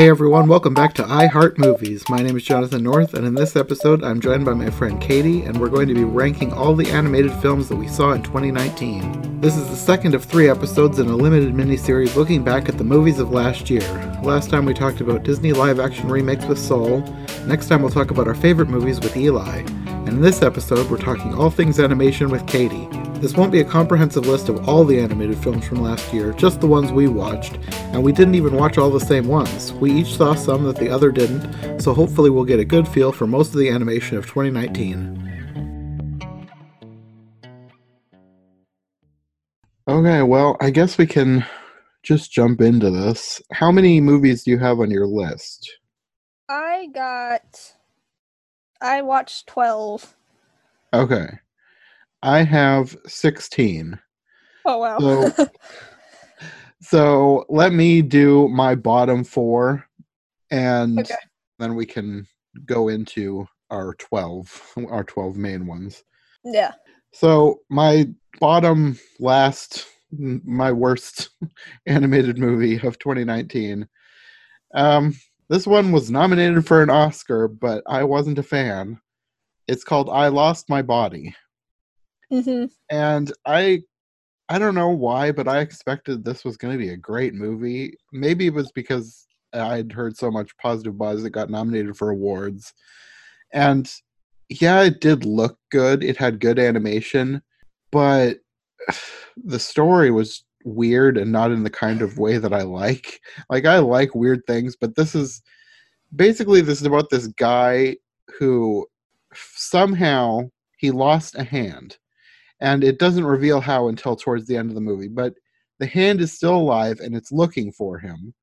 Hey everyone, welcome back to I Heart Movies. My name is Jonathan North, and in this episode, I'm joined by my friend Katie, and we're going to be ranking all the animated films that we saw in 2019. This is the second of three episodes in a limited miniseries looking back at the movies of last year. Last time we talked about Disney live action remakes with Soul. Next time we'll talk about our favorite movies with Eli. And in this episode, we're talking all things animation with Katie. This won't be a comprehensive list of all the animated films from last year, just the ones we watched, and we didn't even watch all the same ones. We each saw some that the other didn't, so hopefully we'll get a good feel for most of the animation of 2019. Okay, well, I guess we can just jump into this. How many movies do you have on your list? I got. I watched 12. Okay. I have 16. Oh, wow. So, so let me do my bottom four and okay. then we can go into our 12 our 12 main ones Yeah. so my bottom last my worst animated movie of 2019 um this one was nominated for an oscar but i wasn't a fan. It's called i lost my body. Hmm and i i don't know why but i expected this was going to be a great movie. Maybe it was because i'd heard so much positive buzz it got nominated for awards. And yeah it did look good. It had good animation but the story was weird and not in the kind of way that i like. Like i like weird things but this is basically this is about this guy who somehow he lost a hand. And it doesn't reveal how until towards the end of the movie but the hand is still alive and it's looking for him.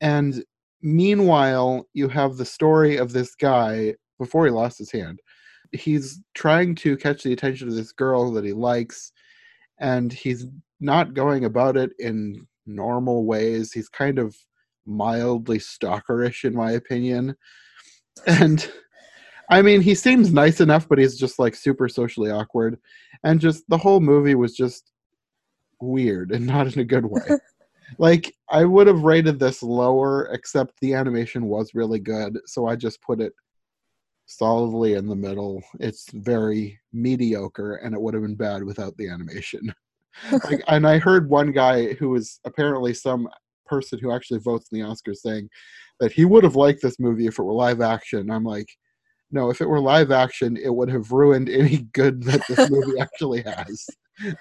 And meanwhile you have the story of this guy before he lost his hand. He's trying to catch the attention of this girl that he likes and he's not going about it in normal ways. He's kind of mildly stalkerish in my opinion. And i mean he seems nice enough but he's just like super socially awkward. And just the whole movie was just weird and not in a good way. Like i would have rated this lower except the animation was really good so i just put it solidly in the middle. It's very mediocre and it would have been bad without the animation like and i heard one guy who was apparently some person who actually votes in the oscars saying that he would have liked this movie if it were live action i'm like no if it were live action it would have ruined any good that this movie actually has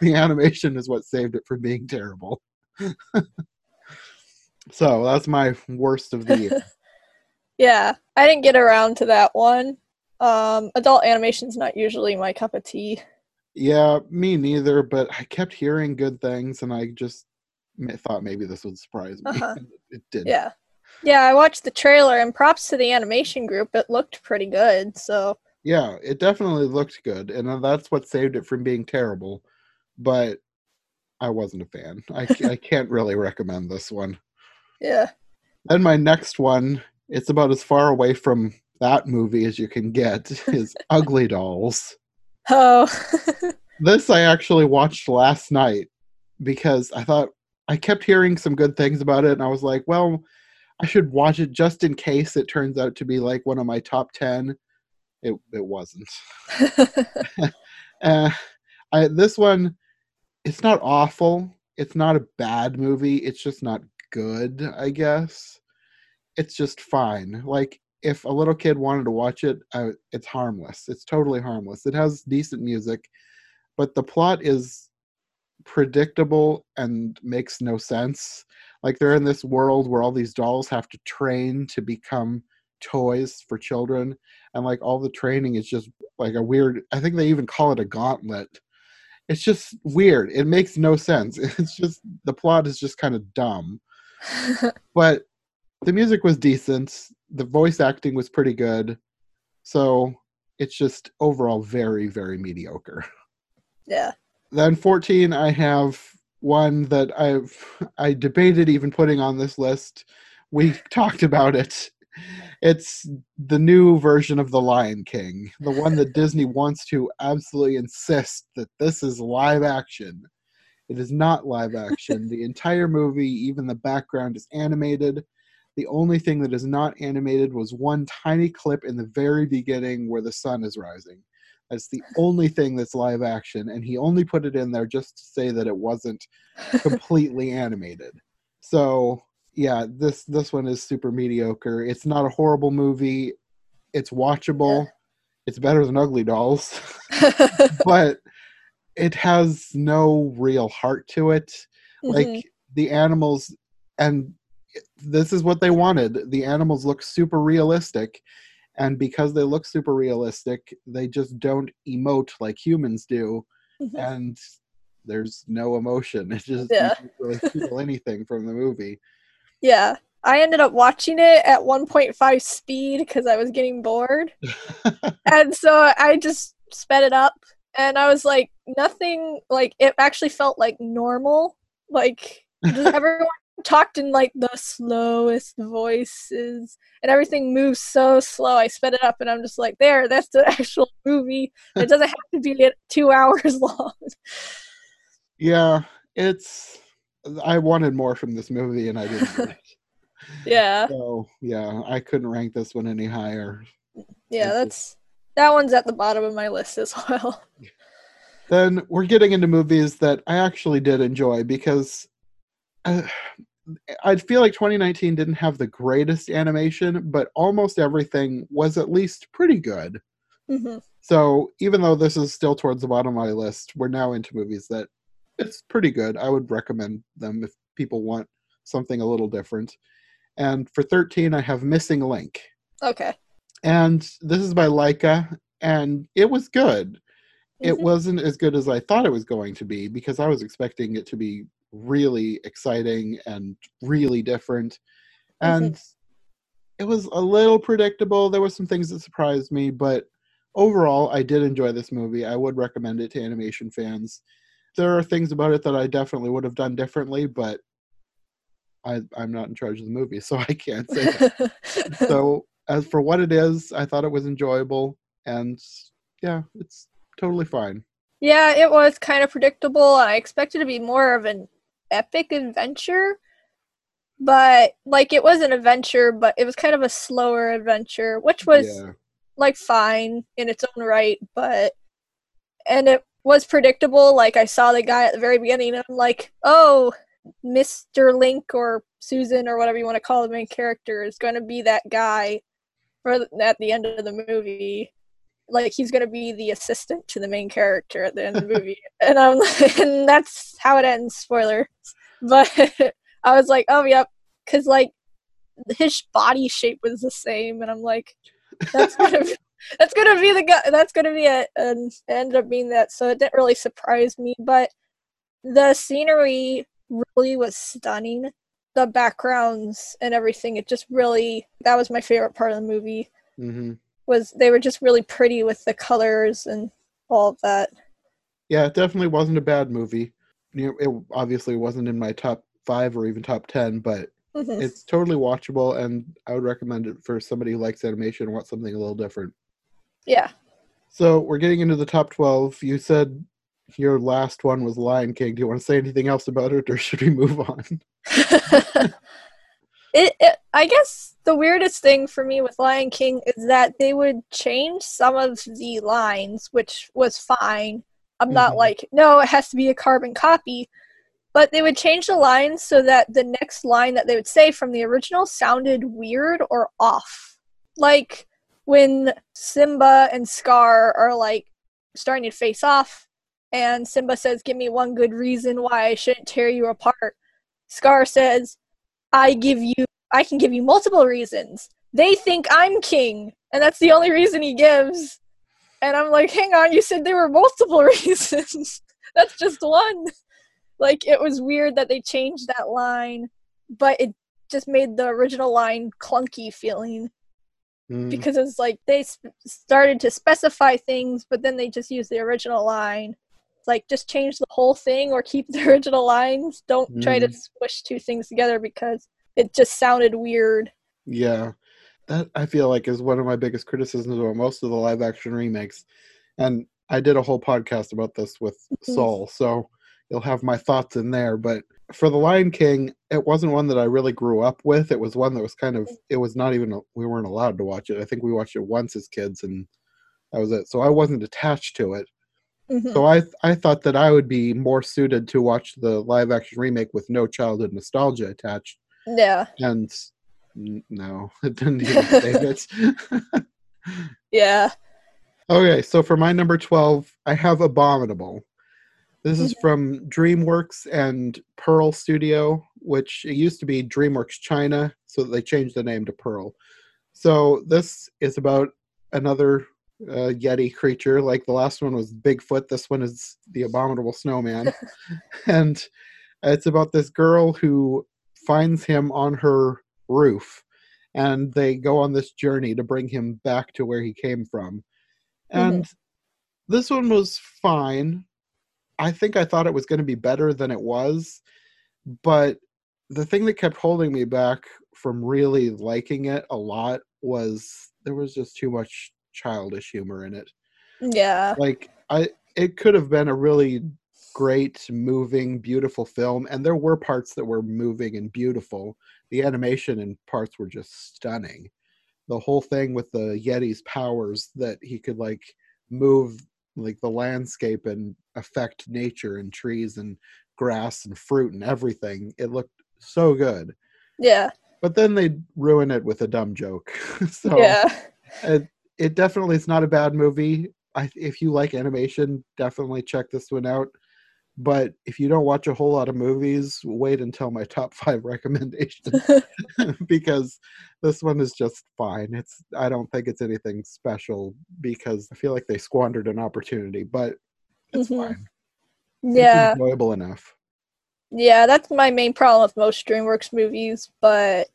the animation is what saved it from being terrible so that's my worst of the year Yeah. I didn't get around to that one. Um, adult animation's not usually my cup of tea. Yeah me neither but i kept hearing good things and i just thought maybe this would surprise me Uh-huh. it did Yeah. Yeah, I watched the trailer and props to the animation group. It looked pretty good. So, Yeah, it definitely looked good, and uh, that's what saved it from being terrible. But I wasn't a fan. I, I can't really recommend this one. yeah. Then my next one, it's about as far away from that movie as you can get, is Ugly Dolls. Oh. This I actually watched last night because I thought I kept hearing some good things about it, and I was like, well, I should watch it just in case it turns out to be like one of my top 10. It, it wasn't. uh, I, this one, it's not awful. It's not a bad movie. It's just not good, I guess. It's just fine. Like, if a little kid wanted to watch it, uh, it's harmless. It's totally harmless. It has decent music, but the plot is predictable and makes no sense. Like, they're in this world where all these dolls have to train to become toys for children and like all the training is just like a weird i think they even call it a gauntlet it's just weird it makes no sense it's just the plot is just kind of dumb but the music was decent the voice acting was pretty good. So it's just overall very very mediocre. Yeah. then 14 i have one that i've i debated even putting on this list. We talked about it. It's the new version of the lion king the one that disney wants to absolutely insist that this is live action. It is not live action. The entire movie even the background is animated The only thing that is not animated was one tiny clip in the very beginning where the sun is rising. That's the only thing that's live action, and he only put it in there just to say that it wasn't completely animated. So yeah, this this one is super mediocre. It's not a horrible movie. It's watchable. Yeah. It's better than Ugly Dolls, but it has no real heart to it. Like Mhm. the animals, and this is what they wanted. The animals look super realistic, and because they look super realistic, they just don't emote like humans do, Mhm. and there's no emotion. It just Yeah. you really feel anything from the movie. yeah. I ended up watching it at 1.5 speed because I was getting bored. and so I just sped it up and I was like nothing like it actually felt like normal. Like everyone talked in like the slowest voices and everything moves so slow. I sped it up and I'm just like there, that's the actual movie. It doesn't have to be two hours long. yeah, it's. I wanted more from this movie, and I didn't. yeah. so yeah, I couldn't rank this one any higher. Yeah, It's that's that one's at the bottom of my list as well. then we're getting into movies that I actually did enjoy because uh, I feel like 2019 didn't have the greatest animation, but almost everything was at least pretty good. Mhm. So even though this is still towards the bottom of my list, we're now into movies that it's pretty good. I would recommend them if people want something a little different. And for 13, I have Missing Link. Okay. And this is by Laika, and it was good. It Mhm. wasn't as good as I thought it was going to be because I was expecting it to be really exciting and really different. And it was a little predictable. There were some things that surprised me, but overall, I did enjoy this movie. I would recommend it to animation fans. There are things about it that I definitely would have done differently, but I, I'm not in charge of the movie, so I can't say that. so, as for what it is, I thought it was enjoyable, and yeah, it's totally fine. Yeah, it was kind of predictable. I expected to be more of an epic adventure. But like it was an adventure, but it was kind of a slower adventure, which was yeah, like fine in its own right, but and it was predictable. Like I saw the guy at the very beginning and I'm like, "Oh, Mr. Link or Susan or whatever you want to call the main character is going to be that guy for at the end of the movie." Like he's gonna be the assistant to the main character at the end of the movie, and I'm and that's how it ends. Spoiler, but I was like, oh yep, because like his body shape was the same, and I'm like, that's gonna be, that's gonna be the guy. That's gonna be it, and it ended up being that. So it didn't really surprise me, but the scenery really was stunning. The backgrounds and everything, it just really that was my favorite part of the movie hmm was they were just really pretty with the colors and all of that. yeah, it definitely wasn't a bad movie. You know, it obviously wasn't in my top five or even top ten, but Mhm. it's totally watchable, and I would recommend it for somebody who likes animation and wants something a little different. yeah. So we're getting into the top twelve. You said your last one was Lion King. Do you want to say anything else about it, or should we move on? it, it I guess the weirdest thing for me with Lion King is that they would change some of the lines, which was fine. I'm not Mhm. like, no, it has to be a carbon copy. But they would change the lines so that the next line that they would say from the original sounded weird or off. Like when Simba and Scar are like starting to face off, and Simba says, Give me one good reason why I shouldn't tear you apart. Scar says, I give you I can give you multiple reasons. They think I'm king, and that's the only reason he gives. And I'm like, hang on, you said there were multiple reasons. that's just one. Like it was weird that they changed that line, but it just made the original line clunky feeling Mm, because it's like they sp- started to specify things, but then they just used the original line. Like just change the whole thing or keep the original lines. Don't try to Mhm. squish two things together because it just sounded weird. yeah, that I feel like is one of my biggest criticisms about most of the live action remakes, and I did a whole podcast about this with Mhm. Soul, so you'll have my thoughts in there. But for the Lion King, it wasn't one that I really grew up with. It was one that was kind of it was not even we weren't allowed to watch it. I think we watched it once as kids and that was it. So I wasn't attached to it. Mhm. So I I thought that I would be more suited to watch the live action remake with no childhood nostalgia attached. Yeah, And n- no, it didn't even save it. yeah. Okay, so for my number 12, I have Abominable. This is Mhm. from DreamWorks and Pearl Studio, which it used to be DreamWorks China, so they changed the name to Pearl. So this is about another uh, Yeti creature. Like the last one was Bigfoot, this one is the Abominable Snowman. and it's about this girl who finds him on her roof, and they go on this journey to bring him back to where he came from. Mm-hmm. And this one was fine. I think I thought it was going to be better than it was, but the thing that kept holding me back from really liking it a lot was there was just too much childish humor in it. Yeah. Like I it could have been a really great moving beautiful film and there were parts that were moving and beautiful. The animation in parts were just stunning. The whole thing with the Yeti's powers that he could like move like the landscape and affect nature and trees and grass and fruit and everything. It looked so good. Yeah. But then they ruin it with a dumb joke. so Yeah. it, it definitely is not a bad movie. I, if you like animation, definitely check this one out. But if you don't watch a whole lot of movies, wait until my top five recommendations because this one is just fine. It's I don't think it's anything special because I feel like they squandered an opportunity, but it's Mhm. fine. It's Yeah. enjoyable enough. Yeah, that's my main problem with most DreamWorks movies, but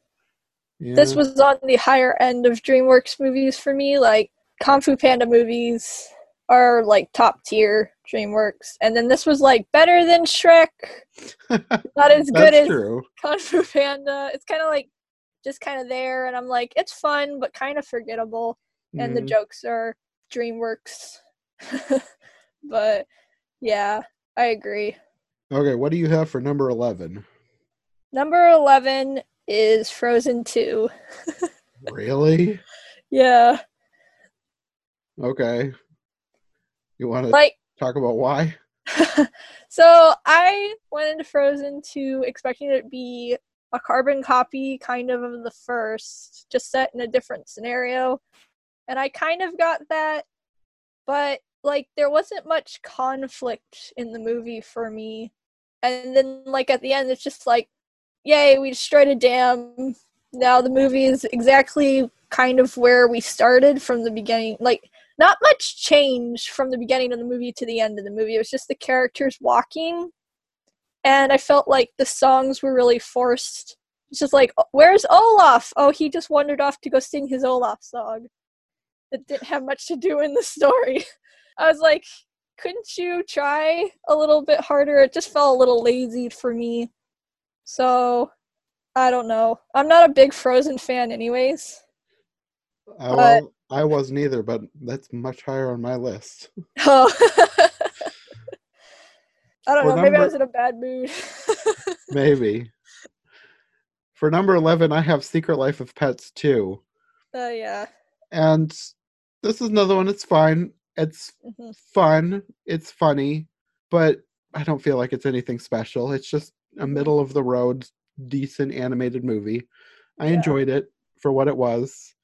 Yeah. this was on the higher end of DreamWorks movies for me. Like Kung Fu Panda movies are like top tier DreamWorks, and then this was like better than Shrek. Not as good as true. Kung Fu Panda. It's kind of like just kind of there, and I'm like, it's fun but kind of forgettable, and the Mhm. jokes are DreamWorks. but yeah, I agree. Okay, what do you have for number eleven? Number eleven is Frozen Two. really? Yeah, Okay. You want to like talk about why? so I went into Frozen 2 expecting it to be a carbon copy kind of of the first, just set in a different scenario. And I kind of got that, but like there wasn't much conflict in the movie for me. And then like at the end it's just like, yay, we destroyed a dam. Now the movie is exactly kind of where we started from the beginning. Like not much change from the beginning of the movie to the end of the movie. It was just the characters walking. And I felt like the songs were really forced. It's just like, oh, where's Olaf? Oh, he just wandered off to go sing his Olaf song. That didn't have much to do in the story. I was like, couldn't you try a little bit harder? It just felt a little lazy for me. So, I don't know. I'm not a big Frozen fan, anyways. But- well, I wasn't either, but that's much higher on my list. Oh. I don't For know. Maybe I was in a bad mood. Maybe. For number 11, I have Secret Life of Pets 2. uh, yeah. And this is another one. It's fine. It's Mhm. fun. It's funny, but I don't feel like it's anything special. It's just a Mhm. middle of the road, decent animated movie. I Yeah. enjoyed it for what it was.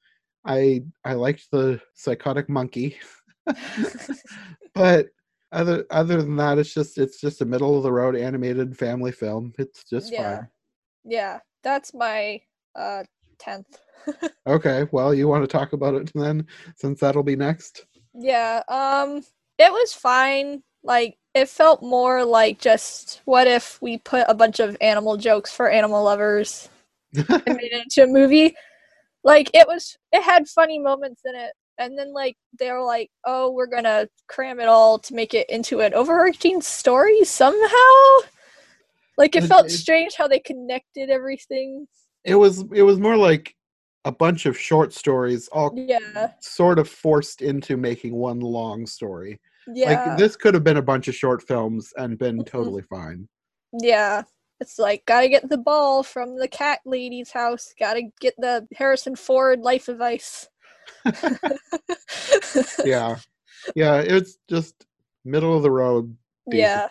I I liked the psychotic monkey. but other other than that, it's just it's just a middle of the road animated family film. It's just Yeah. fine. Yeah. That's my uh tenth. Okay, well, you want to talk about it then, since that'll be next. yeah. Um. It was fine. Like it felt more like just what if we put a bunch of animal jokes for animal lovers and made it into a movie. Like it was. It had funny moments in it. And then like they were like, "Oh, we're gonna cram it all to make it into an overarching story somehow." Like it felt strange how they connected everything. it was it was more like a bunch of short stories all Yeah, sort of forced into making one long story. yeah, Like this could have been a bunch of short films and been Mhm. totally fine. yeah. It's like gotta get the ball from the cat lady's house. Gotta get the Harrison Ford life advice. yeah, yeah. It's just middle of the road. Yeah.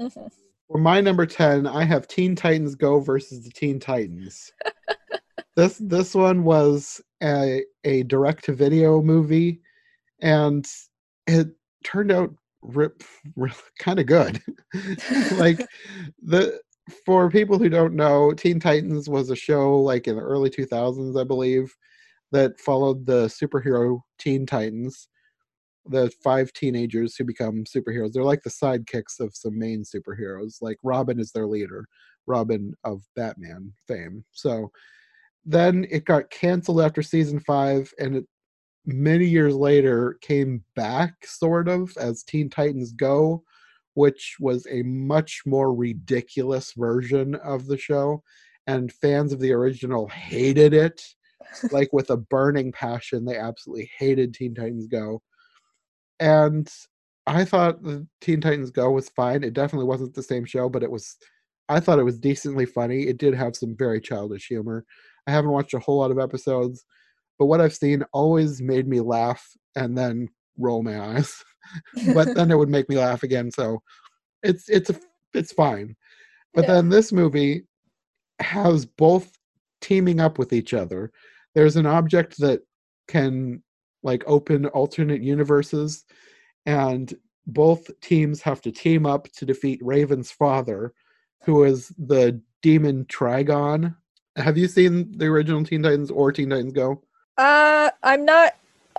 Mhm. For my number 10, I have Teen Titans Go versus the Teen Titans. this this one was a, a direct to video movie and it turned out rip, kind of good. like the for people who don't know, Teen Titans was a show like in the early 2000s, I believe, that followed the superhero Teen Titans the five teenagers who become superheroes. They're like the sidekicks of some main superheroes. Like Robin is their leader, Robin of Batman fame. So then it got canceled after season five, and it many years later came back sort of as Teen Titans Go, which was a much more ridiculous version of the show. And fans of the original hated it, like with a burning passion. They absolutely hated Teen Titans Go and I thought the Teen Titans Go was fine. It definitely wasn't the same show, but it was. I thought it was decently funny. It did have some very childish humor. I haven't watched a whole lot of episodes, but what I've seen always made me laugh and then roll my eyes. but then it would make me laugh again. So it's it's a, it's fine. But Yeah. then this movie has both teaming up with each other. There's an object that can like open alternate universes and both teams have to team up to defeat Raven's father who is the demon Trigon. Have you seen the original Teen Titans or Teen Titans Go? Uh, I'm not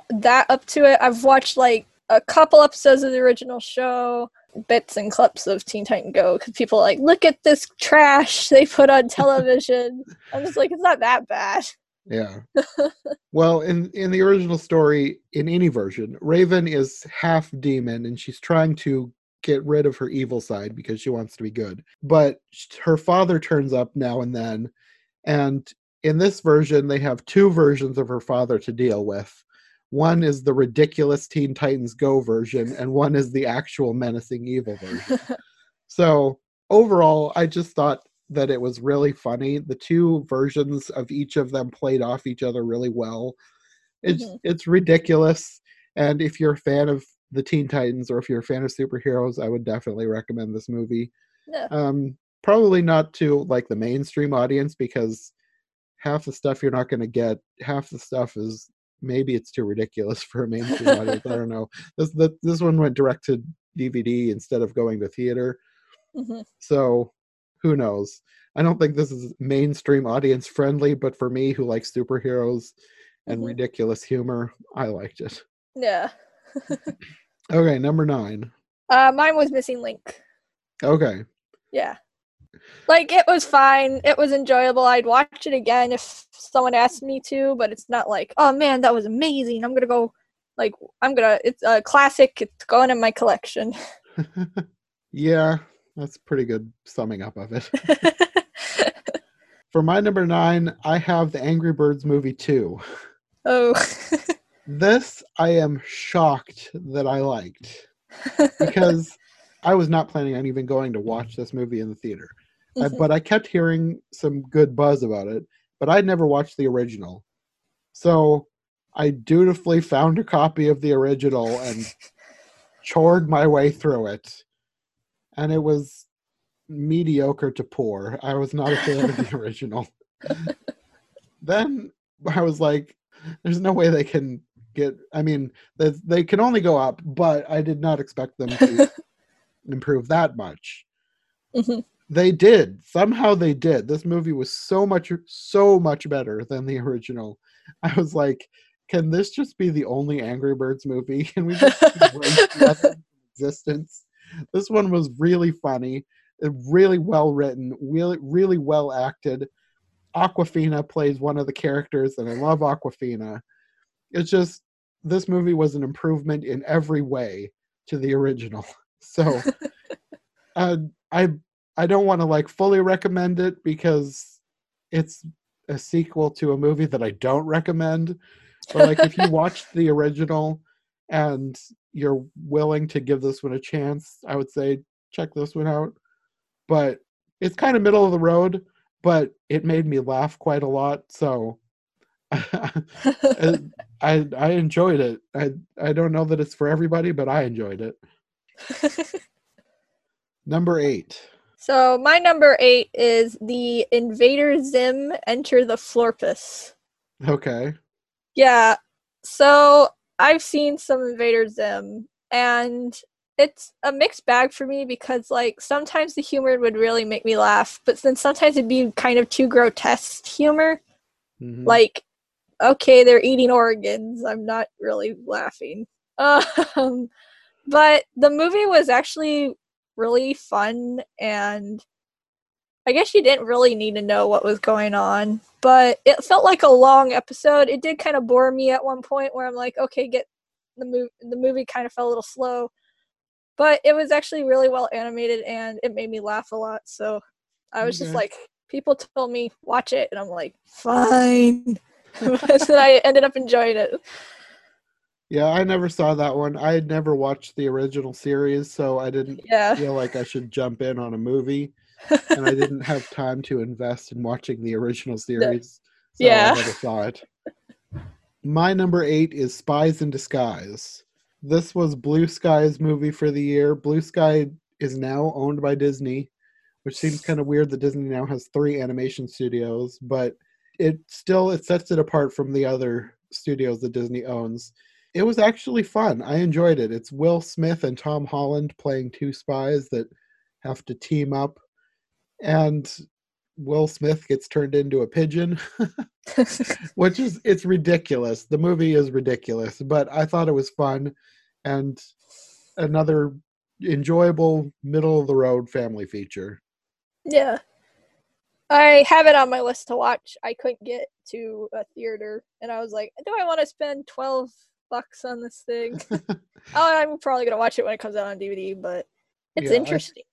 that up to it. I've watched like a couple episodes of the original show, bits and clips of Teen Titan Go, because people are like, look at this trash they put on television. I'm just like, it's not that bad. Yeah. well, in in the original story, in any version, Raven is half demon and she's trying to get rid of her evil side because she wants to be good. But her father turns up now and then, and in this version, they have two versions of her father to deal with. One is the ridiculous Teen Titans Go version, and one is the actual menacing evil version. So overall, I just thought that it was really funny. The two versions of each of them played off each other really well. It's Mhm. it's ridiculous, and if you're a fan of the Teen Titans or if you're a fan of superheroes, I would definitely recommend this movie. Yeah. Um, probably not to like the mainstream audience because half the stuff you're not going to get. Half the stuff is maybe it's too ridiculous for a mainstream audience. I don't know. This the, this one went direct to DVD instead of going to theater. Mhm. So who knows? I don't think this is mainstream audience friendly, but for me who likes superheroes and Mhm. ridiculous humor, I liked it. yeah. Okay, number nine. Uh, mine was Missing Link. Okay. Yeah. Like it was fine. It was enjoyable. I'd watch it again if someone asked me to, but it's not like, oh man, that was amazing. I'm gonna go like I'm gonna it's a classic, it's going in my collection. yeah, that's pretty good summing up of it. For my number nine, I have the Angry Birds movie two. oh. This I am shocked that I liked because I was not planning on even going to watch this movie in the theater. I, but I kept hearing some good buzz about it, but I'd never watched the original. So I dutifully found a copy of the original and chored my way through it. And it was mediocre to poor. I was not a fan of the original. then I was like, there's no way they can get, I mean, they, they can only go up, but I did not expect them to improve that much Mhm. They did. Somehow they did. This movie was so much so much better than the original. I was like can this just be the only angry birds movie? Can we just erase the other from existence? This one was really funny uh, really well written really really well acted. Awkwafina plays one of the characters and i love Awkwafina. It's just this movie was an improvement in every way to the original. So uh, I I don't want to like fully recommend it because it's a sequel to a movie that I don't recommend. But like if you watched the original and you're willing to give this one a chance, I would say check this one out. But it's kind of middle of the road, but it made me laugh quite a lot. So I I enjoyed it. I I don't know that it's for everybody, but I enjoyed it. Number eight. So my number eight is the Invader Zim Enter the Florpus. Okay. Yeah. So I've seen some Invader Zim, and it's a mixed bag for me because like sometimes the humor would really make me laugh, but then sometimes it'd be kind of too grotesque humor. Mhm. Like, okay, they're eating organs. I'm not really laughing. Um, but the movie was actually really fun, and I guess you didn't really need to know what was going on, but it felt like a long episode. It did kind of bore me at one point where I'm like, okay, get the movie. The movie kind of felt a little slow, but it was actually really well animated, and it made me laugh a lot. So I was just like, people told me watch it, and I'm like, fine. and then I ended up enjoying it. Yeah, I never saw that one. I had never watched the original series, so I didn't Yeah. feel like I should jump in on a movie, and I didn't have time to invest in watching the original series. So Yeah. I never saw it. My number eight is Spies in Disguise. This was Blue Sky's movie for the year. Blue Sky is now owned by Disney, which seems kind of weird that Disney now has three animation studios, but it still it sets it apart from the other studios that Disney owns. It was actually fun. I enjoyed it. It's Will Smith and Tom Holland playing two spies that have to team up and Will Smith gets turned into a pigeon, which is it's ridiculous. The movie is ridiculous, but I thought it was fun and another enjoyable middle of the road family feature. Yeah. I have it on my list to watch. I couldn't get to a theater and I was like, do I want to spend 12 bucks on this thing? oh, I'm probably going to watch it when it comes out on DVD, but it's Yeah, I- interesting.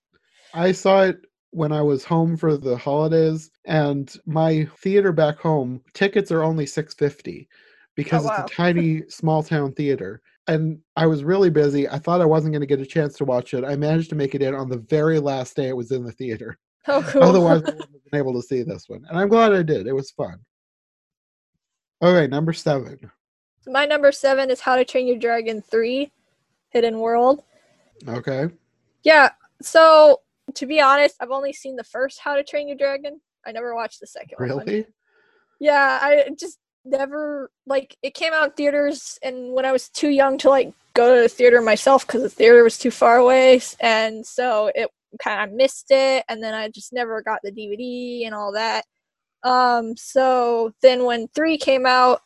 I saw it when I was home for the holidays, and my theater back home tickets are only six fifty because Oh, wow. it's a tiny small town theater. And I was really busy. I thought I wasn't going to get a chance to watch it. I managed to make it in on the very last day it was in the theater. Oh, cool. Otherwise, I wouldn't have been able to see this one. And I'm glad I did. It was fun. Okay, number seven. My number seven is How to Train Your Dragon 3 Hidden World. Okay. Yeah, so to be honest, I've only seen the first How to Train Your Dragon. I never watched the second one. Really? Yeah, I just never like it came out in theaters and when I was too young to like go to the theater myself because the theater was too far away and so it kind of missed it and then I just never got the DVD and all that. Um so then when 3 came out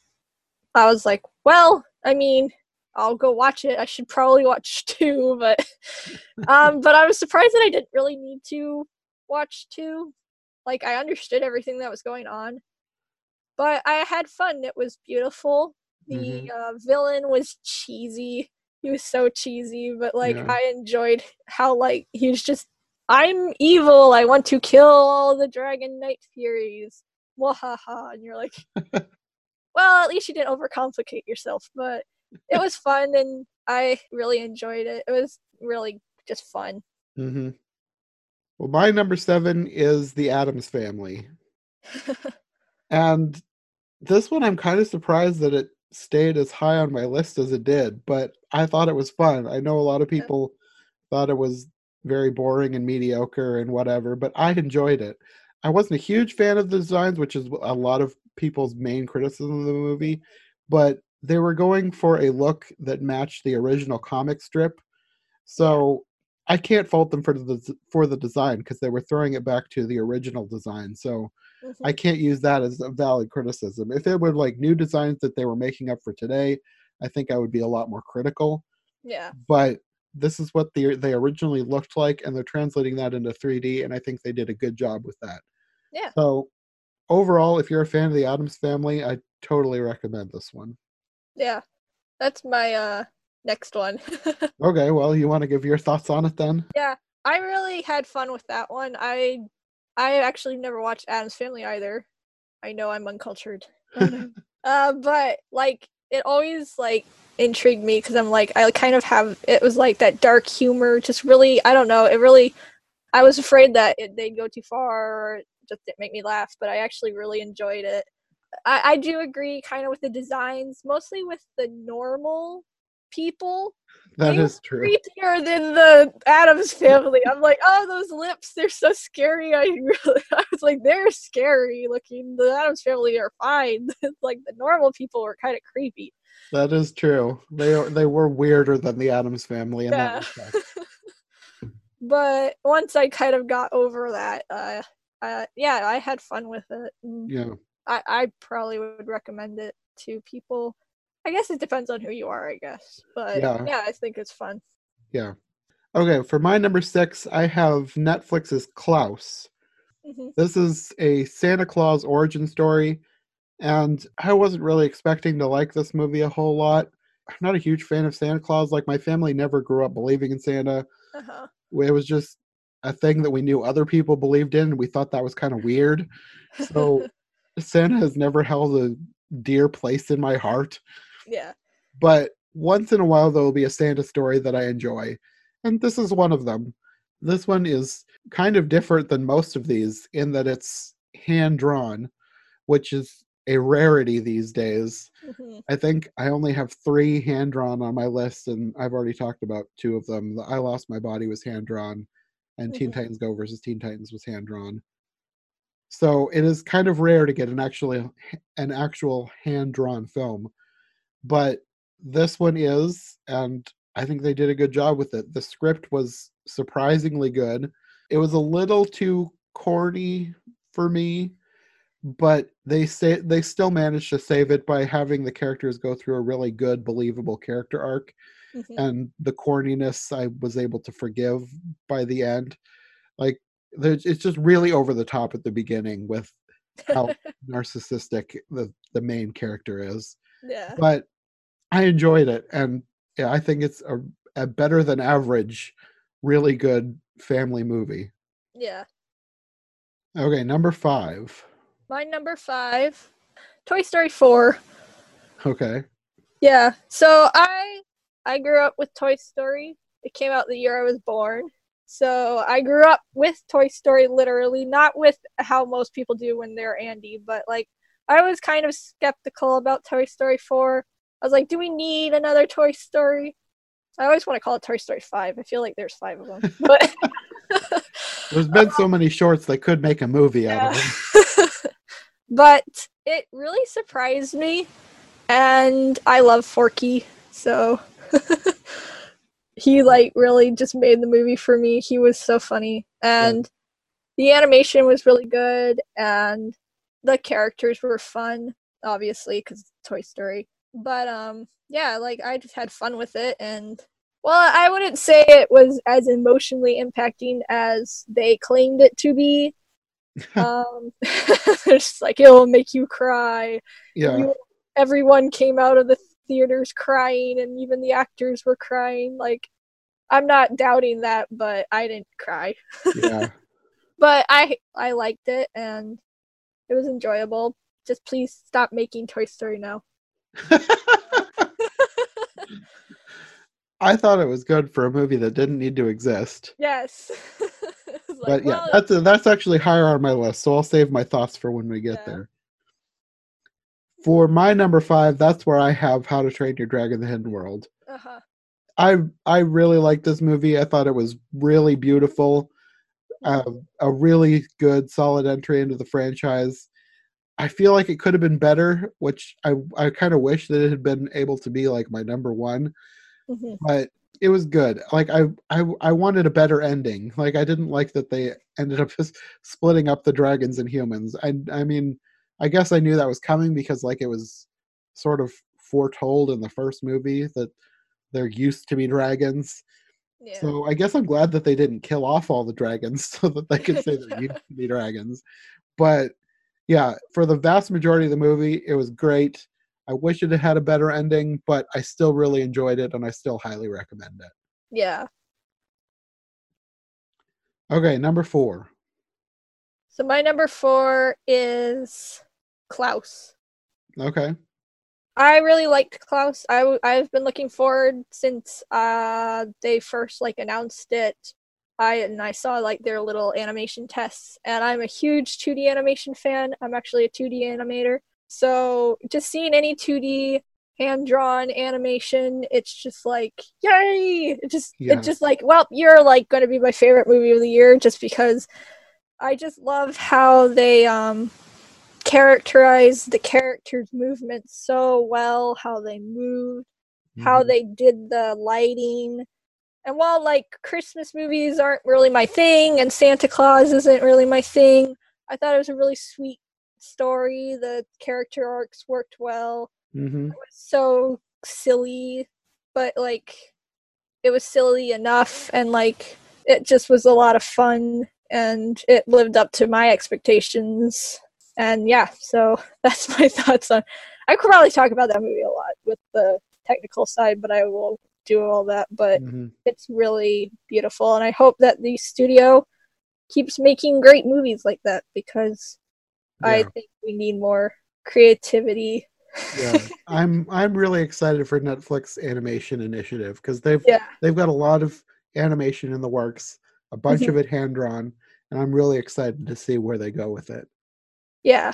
I was like, well, I mean, I'll go watch it. I should probably watch 2, but um but I was surprised that I didn't really need to watch 2. Like I understood everything that was going on but I had fun. It was beautiful. The Mhm. uh, villain was cheesy. He was so cheesy, but like Yeah. I enjoyed how like he was just I'm evil. I want to kill all the Dragon Night Furies. Wahaha. And you're like, well, at least you didn't overcomplicate yourself. But it was fun, and I really enjoyed it. It was really just fun. Mm-hmm. Well, my number seven is the Addams Family. And this one, I'm kind of surprised that it stayed as high on my list as it did, but I thought it was fun. I know a lot of Yeah. people thought it was very boring and mediocre and whatever, but I enjoyed it. I wasn't a huge fan of the designs, which is a lot of people's main criticism of the movie, but they were going for a look that matched the original comic strip. So I can't fault them for the for the design because they were throwing it back to the original design. So Mhm. I can't use that as a valid criticism. If it were like new designs that they were making up for today, I think I would be a lot more critical. yeah. But this is what they they originally looked like, and they're translating that into 3D, and I think they did a good job with that. Yeah. So overall, if you're a fan of the Addams Family, I totally recommend this one. Yeah. That's my uh next one. Okay, well, you want to give your thoughts on it then? Yeah. I really had fun with that one. I I actually never watched Addams Family either. I know I'm uncultured. Uh, but like it always like intrigued me because I'm like I kind of have it was like that dark humor. Just really I don't know. It really I was afraid that it, they'd go too far or just didn't make me laugh, but I actually really enjoyed it. I, I do agree kind of with the designs, mostly with the normal people. That They is true. Creepier than the Addams family. I'm like, oh, those lips, they're so scary. I really, I was like, they're scary looking. The Addams family are fine. like the normal people are kind of creepy. That is true. They are, they were weirder than the Addams family in that respect. but once I kind of got over that, uh, uh, yeah, I had fun with it. Yeah. I, I probably would recommend it to people. I guess it depends on who you are, I guess. But Yeah. yeah, I think it's fun. Yeah. Okay, for my number six, I have Netflix's Klaus. hmm This is a Santa Claus origin story, and I wasn't really expecting to like this movie a whole lot. I'm not a huge fan of Santa Claus. Like, my family never grew up believing in Santa. Uh-huh. It was just a thing that we knew other people believed in, and we thought that was kind of weird. So, Santa has never held a dear place in my heart. yeah. but once in a while there will be a Santa story that I enjoy, and this is one of them. This one is kind of different than most of these in that it's hand drawn, which is a rarity these days. hmm I think I only have three hand drawn on my list, and I've already talked about two of them. The I Lost My Body was hand drawn, and Teen Mhm. Titans Go versus Teen Titans was hand drawn. So it is kind of rare to get an actually an actual hand drawn film, but this one is, and I think they did a good job with it. The script was surprisingly good. It was a little too corny for me, but they say they still managed to save it by having the characters go through a really good, believable character arc, hmm and the corniness I was able to forgive by the end. Like there's, it's just really over the top at the beginning with how narcissistic the the main character is yeah. but I enjoyed it, and yeah, I think it's a, a better than average, really good family movie. Yeah. Okay, number five. My number five, Toy Story 4. Okay, Yeah. So I I grew up with Toy Story. It came out the year I was born. So I grew up with Toy Story literally, not with how most people do when they're Andy, but like I was kind of skeptical about Toy Story 4. I was like, do we need another Toy Story? I always want to call it Toy Story 5. I feel like there's five of them. But there's been so many shorts they could make a movie out of Yeah. them. but it really surprised me and i love forky so he like really just made the movie for me. He was so funny and the animation was really good and the characters were fun obviously because toy story. But um yeah like i just had fun with it and well i wouldn't say it was as emotionally impacting as they claimed it to be um it's just like it'll make you cry. Yeah, You- everyone came out of the theaters crying and even the actors were crying. Like i'm not doubting that but i didn't cry. Yeah, but i i liked it and it was enjoyable. Just please stop making toy story now I thought it was good for a movie that didn't need to exist. yes It's But yeah, well, that's that's actually higher on my list, so I'll save my thoughts for when we get Yeah. there. For my number five, that's where I have How to Train Your Dragon: The Hidden World. uh-huh. I I really liked this movie. I thought it was really beautiful, uh, a really good, solid entry into the franchise. I feel like it could have been better, which I I kind of wish that it had been able to be like my number one, Mhm. but it was good. Like I I I wanted a better ending. Like I didn't like that they ended up just splitting up the dragons and humans. I I mean, I guess I knew that was coming because like it was sort of foretold in the first movie that there used to be dragons. yeah So I guess I'm glad that they didn't kill off all the dragons so that they could say there used to be dragons. But yeah, for the vast majority of the movie, it was great. I wish it had a better ending, but I still really enjoyed it and I still highly recommend it. yeah Okay, number four. so my number four is klaus Okay. I really liked Klaus. I w- I've been looking forward since uh they first like announced it I and I saw like their little animation tests, and I'm a huge 2D animation fan. I'm actually a 2D animator, so just seeing any 2D hand drawn animation, it's just like yay! It just Yes. it's just like well, you're like going to be my favorite movie of the year just because I just love how they um characterize the characters' movements so well, how they move how Mhm. they did the lighting. And while like Christmas movies aren't really my thing and Santa Claus isn't really my thing, I thought it was a really sweet story. The character arcs worked well. Mhm. It was so silly, but like it was silly enough and like it just was a lot of fun and it lived up to my expectations. And yeah, so that's my thoughts on I could probably talk about that movie a lot with the technical side, but I will do all that. But Mhm. it's really beautiful, and I hope that the studio keeps making great movies like that because I think we need more creativity. yeah i'm i'm really excited for netflix animation initiative because they've Yeah. they've got a lot of animation in the works a bunch Mhm. of it hand drawn and i'm really excited to see where they go with it Yeah.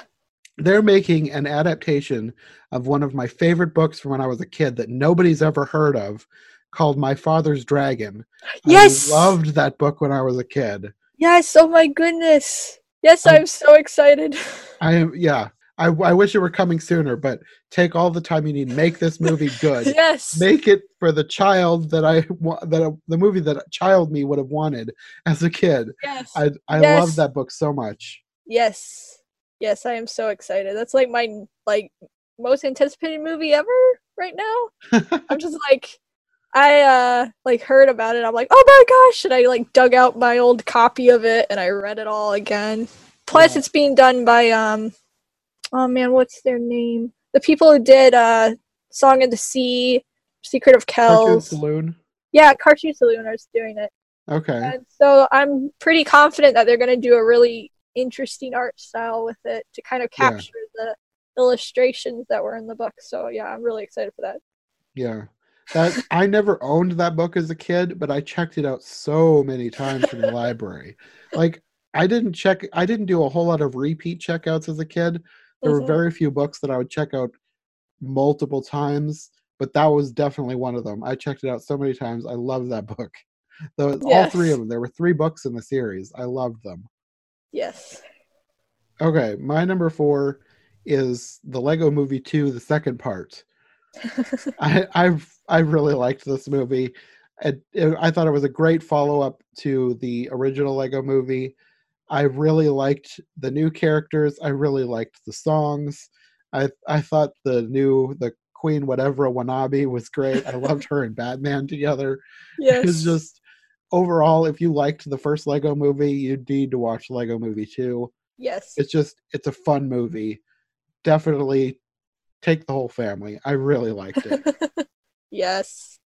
they're making an adaptation of one of my favorite books from when i was a kid that nobody's ever heard of called my father's dragon Yes. i loved that book when i was a kid Yes. Oh my goodness. Yes, Um, I'm so excited. i am yeah I, I wish it were coming sooner but take all the time you need make this movie good yes. make it for the child that I wa- that I, the movie that child me would have wanted as a kid. yes. I I Yes. love that book so much. Yes. Yes, I am so excited. That's like my like most anticipated movie ever right now. I'm just like I uh like heard about it. I'm like, "Oh my gosh." And I like dug out my old copy of it and I read it all again. Plus Yeah. it's being done by um oh man, what's their name? The people who did uh Song of the Sea, Secret of Kells, Cartoon Saloon. Yeah, Cartoon Saloon is doing it. Okay. And so I'm pretty confident that they're going to do a really interesting art style with it to kind of Yeah. capture the illustrations that were in the book. So yeah, I'm really excited for that. Yeah. That I never owned that book as a kid, but I checked it out so many times from the library. Like I didn't check I didn't do a whole lot of repeat checkouts as a kid. There were Mhm. very few books that I would check out multiple times, but that was definitely one of them. I checked it out so many times. I love that book. The, All three of them. There were three books in the series. I loved them. Yes. Okay, my number four is the Lego Movie 2, the second part. I I've I really liked this movie. It- I thought it was a great follow up to the original Lego Movie. I really liked the new characters. I really liked the songs. I I thought the new the Queen Watevra Wa'Nabi was great. I loved her and Batman together. yes. It's just overall, if you liked the first Lego Movie, you need to watch Lego Movie 2 yes. it's just it's a fun movie definitely take the whole family i really liked it yes.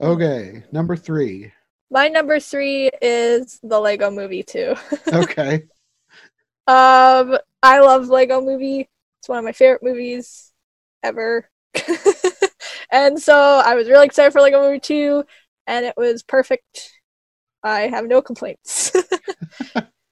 okay number three My number 3 is the Lego movie too. okay Um, I love Lego Movie. It's one of my favorite movies ever. and so I was really excited for Lego Movie 2, and it was perfect. I have no complaints.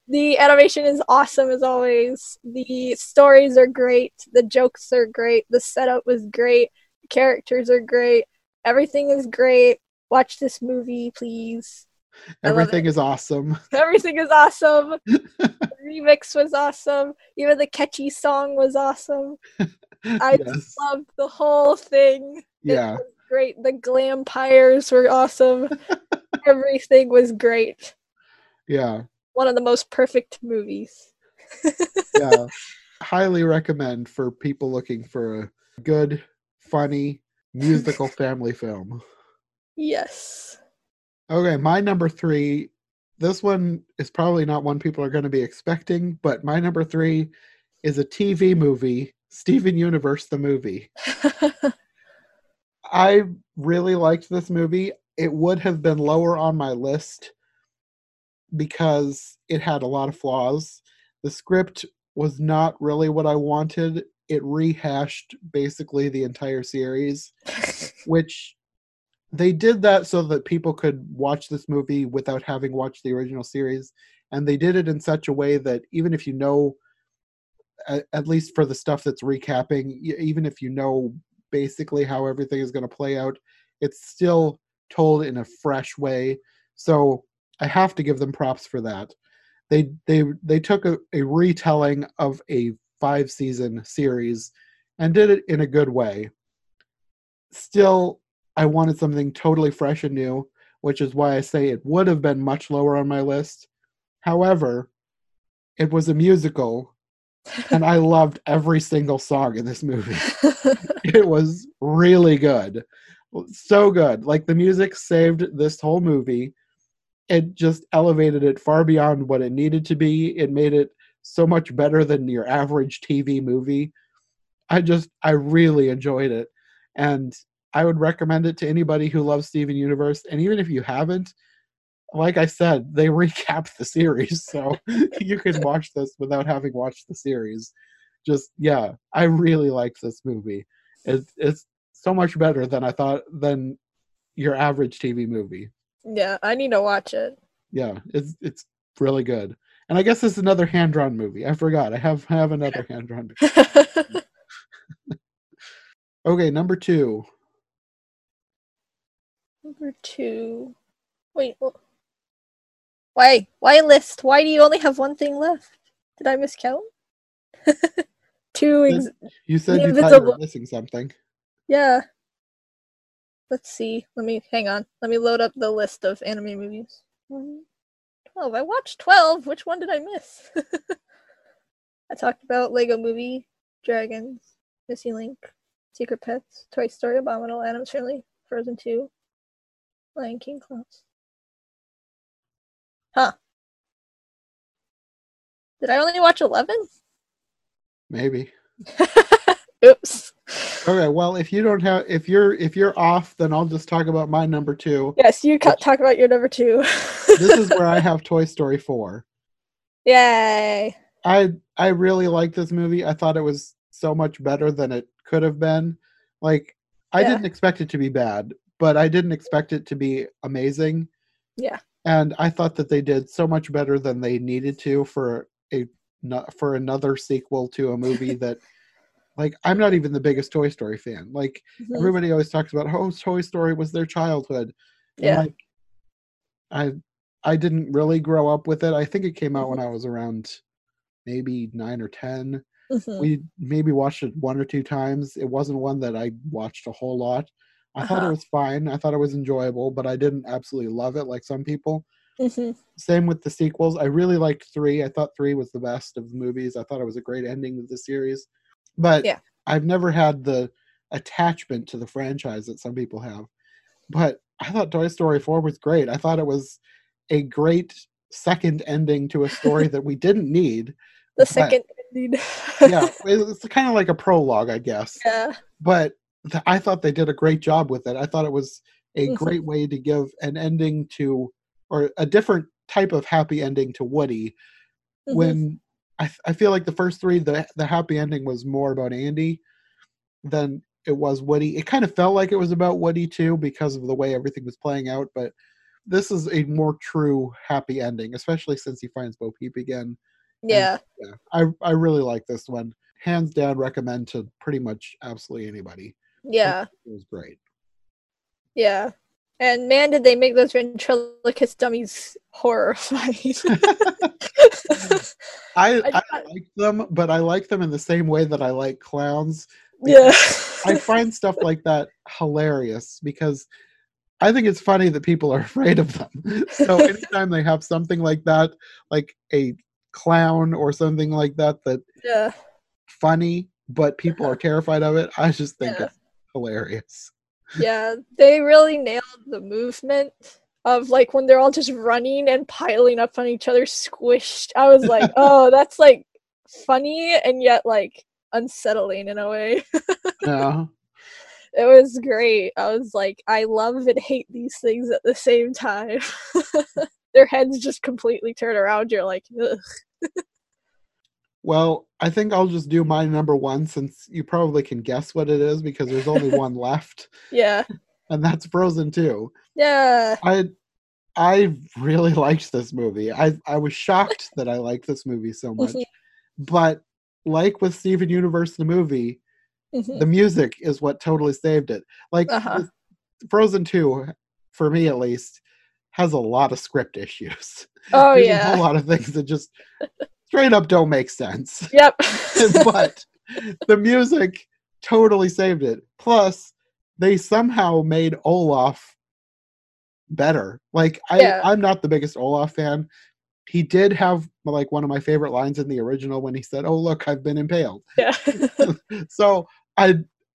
The animation is awesome as always. The stories are great. The jokes are great. The setup was great. The characters are great. Everything is great. Watch this movie, please. Everything is awesome Everything is awesome. the remix was awesome. Even the catchy song was awesome. I yes just loved the whole thing. Yeah great. The glampires were awesome. Everything was great. yeah One of the most perfect movies. yeah highly recommend for people looking for a good funny musical family film Yes. Okay, my number three. This one is probably not one people are going to be expecting, but my number three is a TV movie, Steven Universe, the movie. I really liked this movie. It would have been lower on my list because it had a lot of flaws. The script was not really what I wanted. It rehashed basically the entire series, which they did that so that people could watch this movie without having watched the original series and they did it in such a way that even if you know at, least for the stuff that's recapping even if you know basically how everything is going to play out it's still told in a fresh way so i have to give them props for that they they they took a, a retelling of a five season series and did it in a good way still I wanted something totally fresh and new, which is why I say it would have been much lower on my list. However, it was a musical, and I loved every single song in this movie. it was really good. So good. Like the music saved this whole movie. It just elevated it far beyond what it needed to be. It made it so much better than your average TV movie. I just, I really enjoyed it. And I would recommend it to anybody who loves Steven Universe. And even if you haven't, like I said, they recap the series, so you can watch this without having watched the series. Just yeah, I really like this movie. It, it's so much better than I thought than your average TV movie. Yeah, I need to watch it. Yeah, it's it's really good. And I guess it's another hand drawn movie. I forgot. I have I have another hand drawn. Okay, number two. Number two. Wait. wh- Why? Why list? Why do you only have one thing left? Did I miscount? two. Ex- You said The you thought you were missing something. yeah. Let's see. Let me hang on. Let me load up the list of anime movies. 12. I watched twelve. Which one did I miss? I talked about Lego Movie, Dragons, Missing Link, Secret Pets, Toy Story, Abominable, Addams Family, Frozen Two, Lion King, Klaus. Huh. Did I only watch 11? Maybe. Oops. Okay, well, if you don't have, if you're if you're off, then I'll just talk about my number two. Yes, you Which- talk about your number two. This is where I have Toy Story four. Yay. I I really like this movie. I thought it was so much better than it could have been. Like I Yeah. didn't expect it to be bad, but I didn't expect it to be amazing. Yeah. And I thought that they did so much better than they needed to for a for another sequel to a movie that like I'm not even the biggest Toy Story fan. Like Mhm. everybody always talks about oh Toy Story was their childhood. And, Yeah. like, I I didn't really grow up with it. I think it came out when Mm-hmm. I was around maybe nine or ten. Mhm. We maybe watched it one or two times. It wasn't one that I watched a whole lot. I thought it Uh-huh. was fine. I thought it was enjoyable, but I didn't absolutely love it like some people. Mhm. Same with the sequels. I really liked three. I thought three was the best of the movies. I thought it was a great ending of the series. But Yeah. I've never had the attachment to the franchise that some people have. But I thought Toy Story 4 was great. I thought it was a great second ending to a story that we didn't need. The second ending. Yeah, it's kind of like a prologue, I guess. yeah. But th- I thought they did a great job with it. I thought it was a Mhm. great way to give an ending to, or a different type of happy ending to Woody Mhm. when I, I feel like the first three the the happy ending was more about Andy than it was Woody. It kind of felt like it was about Woody too because of the way everything was playing out, but this is a more true happy ending, especially since he finds Bo Peep again. yeah. Yeah, I I really like this one. Hands down, recommend to pretty much absolutely anybody. Yeah. It was great. Yeah. And man, did they make those ventriloquist dummies horrifying. I, I- I like them, but I like them in the same way that I like clowns. yeah. I find stuff like that hilarious because I think it's funny that people are afraid of them. So anytime they have something like that, like a clown or something like that, that yeah. funny, but people are terrified of it, I just think Yeah. it's hilarious. Yeah. They really nailed the movement of like when they're all just running and piling up on each other squished. I was like, oh, that's like funny and yet like unsettling in a way. Yeah. It was great. I was like, I love and hate these things at the same time. Their heads just completely turn around. You're like, Ugh. Well, I think I'll just do my number one since you probably can guess what it is because there's only one left. yeah, and that's Frozen 2. Yeah. I I really liked this movie. I I was shocked that I liked this movie so much. Mhm. But like with Steven Universe the movie, Mhm. the music is what totally saved it. Like Uh-huh. Frozen 2, for me at least, has a lot of script issues. Oh There's a yeah. whole lot of things that just straight up don't make sense. Yep. but the music totally saved it. Plus, they somehow made Olaf better. Like I, Yeah. I'm not the biggest Olaf fan. He did have like one of my favorite lines in the original when he said, "Oh look, I've been impaled." yeah. so I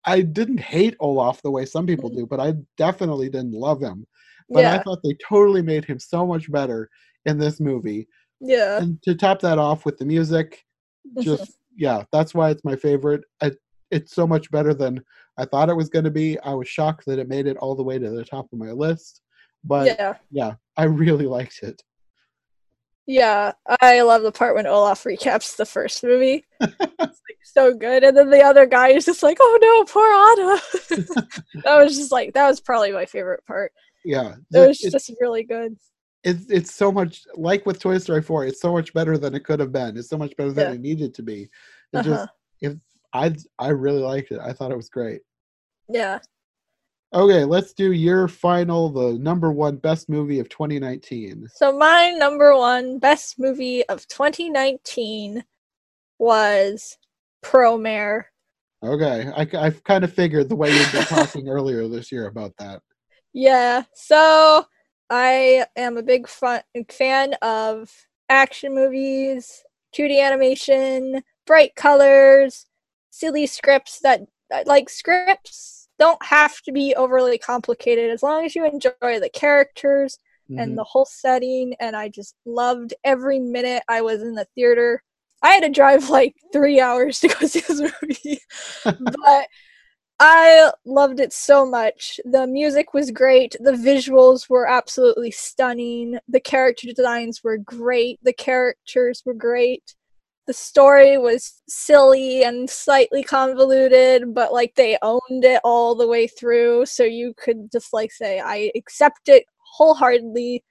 I didn't hate Olaf the way some people Mhm. do, but I definitely didn't love him. But I thought they totally made him so much better in this movie. Yeah. And to top that off with the music, just yeah, that's why it's my favorite. I, it's so much better than I thought it was going to be. I was shocked that it made it all the way to the top of my list, but yeah, yeah. I really liked it. Yeah. I love the part when Olaf recaps the first movie. it's like so good. And then the other guy is just like, oh no, poor Anna. that was just like that was probably my favorite part. Yeah, It was just really good. it's it's so much like with Toy Story 4. It's so much better than it could have been. It's so much better than Yeah. it needed to be. It Uh-huh. just if I I really liked it. I thought it was great. Yeah. Okay, let's do your final, the number one best movie of 2019. So my number one best movie of 2019 was Promare. Okay, I, I've kind of figured the way you've been talking earlier this year about that. Yeah. So I am a big fun- fan of action movies, 2D animation, bright colors, silly scripts that like scripts don't have to be overly complicated as long as you enjoy the characters Mhm. and the whole setting and I just loved every minute I was in the theater. I had to drive like 3 hours to go see this movie. but I loved it so much. The music was great. The visuals were absolutely stunning. The character designs were great. The characters were great. The story was silly and slightly convoluted, but like they owned it all the way through. So you could just like say, I accept it wholeheartedly.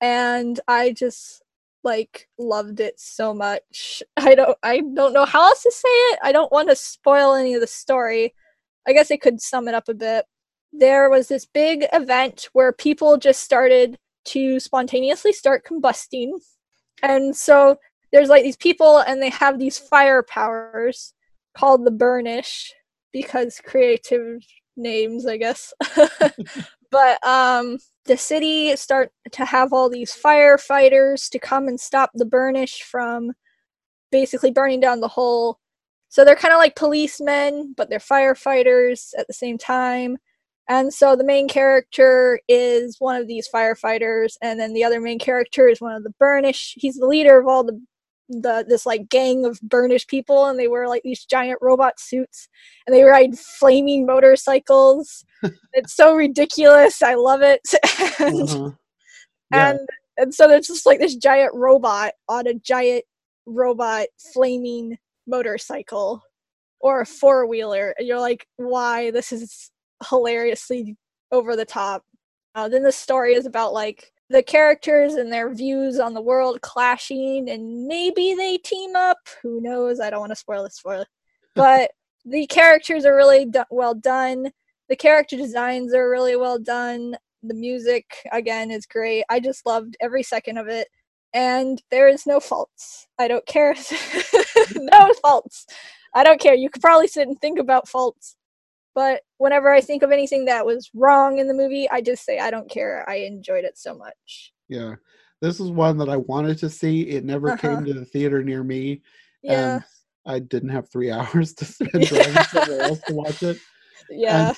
And I just like loved it so much. I don't I don't know how else to say it. I don't want to spoil any of the story. I guess I could sum it up a bit. There was this big event where people just started to spontaneously start combusting. And so there's like these people and they have these fire powers called the burnish because creative names, I guess. but um the city start to have all these firefighters to come and stop the burnish from basically burning down the whole so they're kind of like policemen but they're firefighters at the same time and so the main character is one of these firefighters and then the other main character is one of the burnish he's the leader of all the the this like gang of burnish people and they wear like these giant robot suits and they ride flaming motorcycles. It's so ridiculous. I love it. And Uh-huh. Yeah. and and so there's just like this giant robot on a giant robot flaming motorcycle or a four wheeler and you're like why? This is hilariously over the top. Uh, then the story is about like the characters and their views on the world clashing and maybe they team up. Who knows? I don't want to spoil this for you but the characters are really do- well done. The character designs are really well done. The music again is great. I just loved every second of it. And there is no faults. I don't care. No faults. I don't care. You could probably sit and think about faults but whenever i think of anything that was wrong in the movie i just say i don't care i enjoyed it so much Yeah. This is one that I wanted to see. It never Uh-huh. came to the theater near me. yeah And I didn't have three hours to spend driving somewhere else to watch it. yeah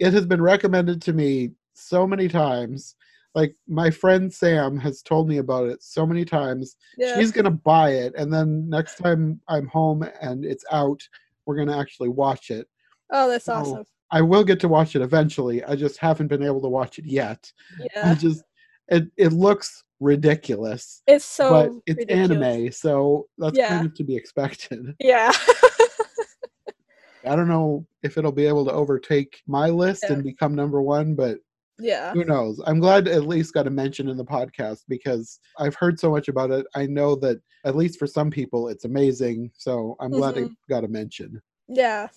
It has been recommended to me so many times. Like my friend Sam has told me about it so many times. yeah She's gonna buy it, and then next time I'm home and it's out, we're gonna actually watch it. Oh that's so- awesome I will get to watch it eventually. I just haven't been able to watch it yet. I yeah just it it looks ridiculous. it's so but it's ridiculous. anime, so that's Yeah. kind of to be expected. yeah I don't know if it'll be able to overtake my list Yeah. and become number one, but Yeah. who knows? I'm glad at least got a mention in the podcast because I've heard so much about it. I know that at least for some people it's amazing. So I'm glad it mm-hmm. got a mention. Yeah.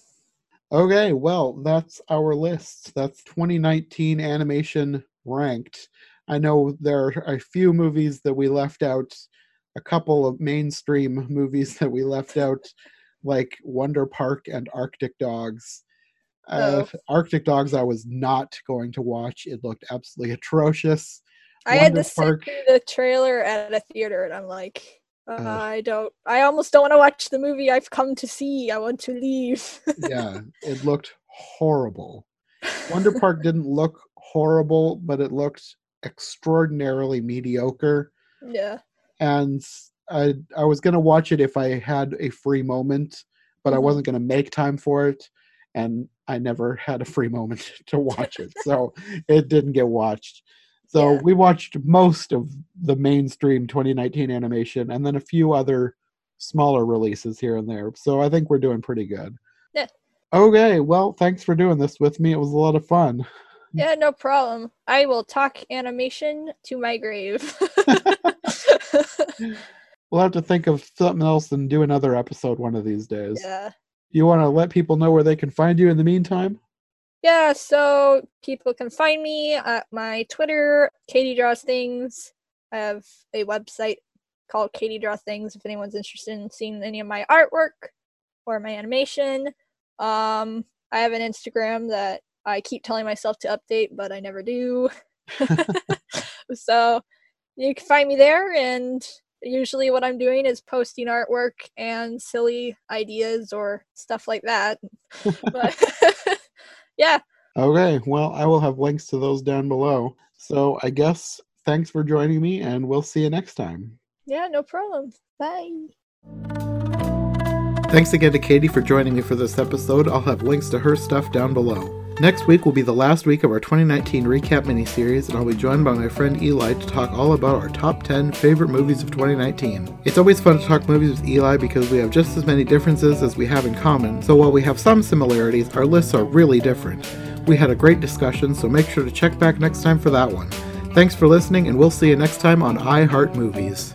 Okay, well, that's our list. That's 2019 animation ranked. I know there are a few movies that we left out, a couple of mainstream movies that we left out, like Wonder Park and Arctic Dogs. Uh, Oh. Arctic Dogs, I was not going to watch. It looked absolutely atrocious. I had Wonder to sit Park- through the trailer at a theater, and I'm like, uh, I don't. I almost don't want to watch the movie I've come to see. I want to leave. yeah, it looked horrible. Wonder Park didn't look horrible, but it looked extraordinarily mediocre. yeah. and I I was gonna watch it if I had a free moment, but I Mhm. wasn't gonna make time for it, and I never had a free moment to watch it, so it didn't get watched. So Yeah. we watched most of the mainstream 2019 animation, and then a few other smaller releases here and there. So I think we're doing pretty good. Yeah. Okay, well, thanks for doing this with me. It was a lot of fun. Yeah, no problem. I will talk animation to my grave. We'll have to think of something else and do another episode one of these days. yeah. You want to let people know where they can find you in the meantime? Yeah, so people can find me at my Twitter, Katie Draws Things. I have a website called Katie Draw Things if anyone's interested in seeing any of my artwork or my animation. Um, I have an Instagram that I keep telling myself to update, but I never do. so you can find me there, and usually what I'm doing is posting artwork and silly ideas or stuff like that. but yeah, Okay, well, I will have links to those down below. So I guess thanks for joining me, and we'll see you next time. yeah, no problem. Bye. Thanks again to Katie for joining me for this episode. I'll have links to her stuff down below. Next week will be the last week of our 2019 recap mini series, and I'll be joined by my friend Eli to talk all about our top 10 favorite movies of 2019. It's always fun to talk movies with Eli because we have just as many differences as we have in common, so while we have some similarities, our lists are really different. We had a great discussion, so make sure to check back next time for that one. Thanks for listening, and we'll see you next time on I Heart Movies.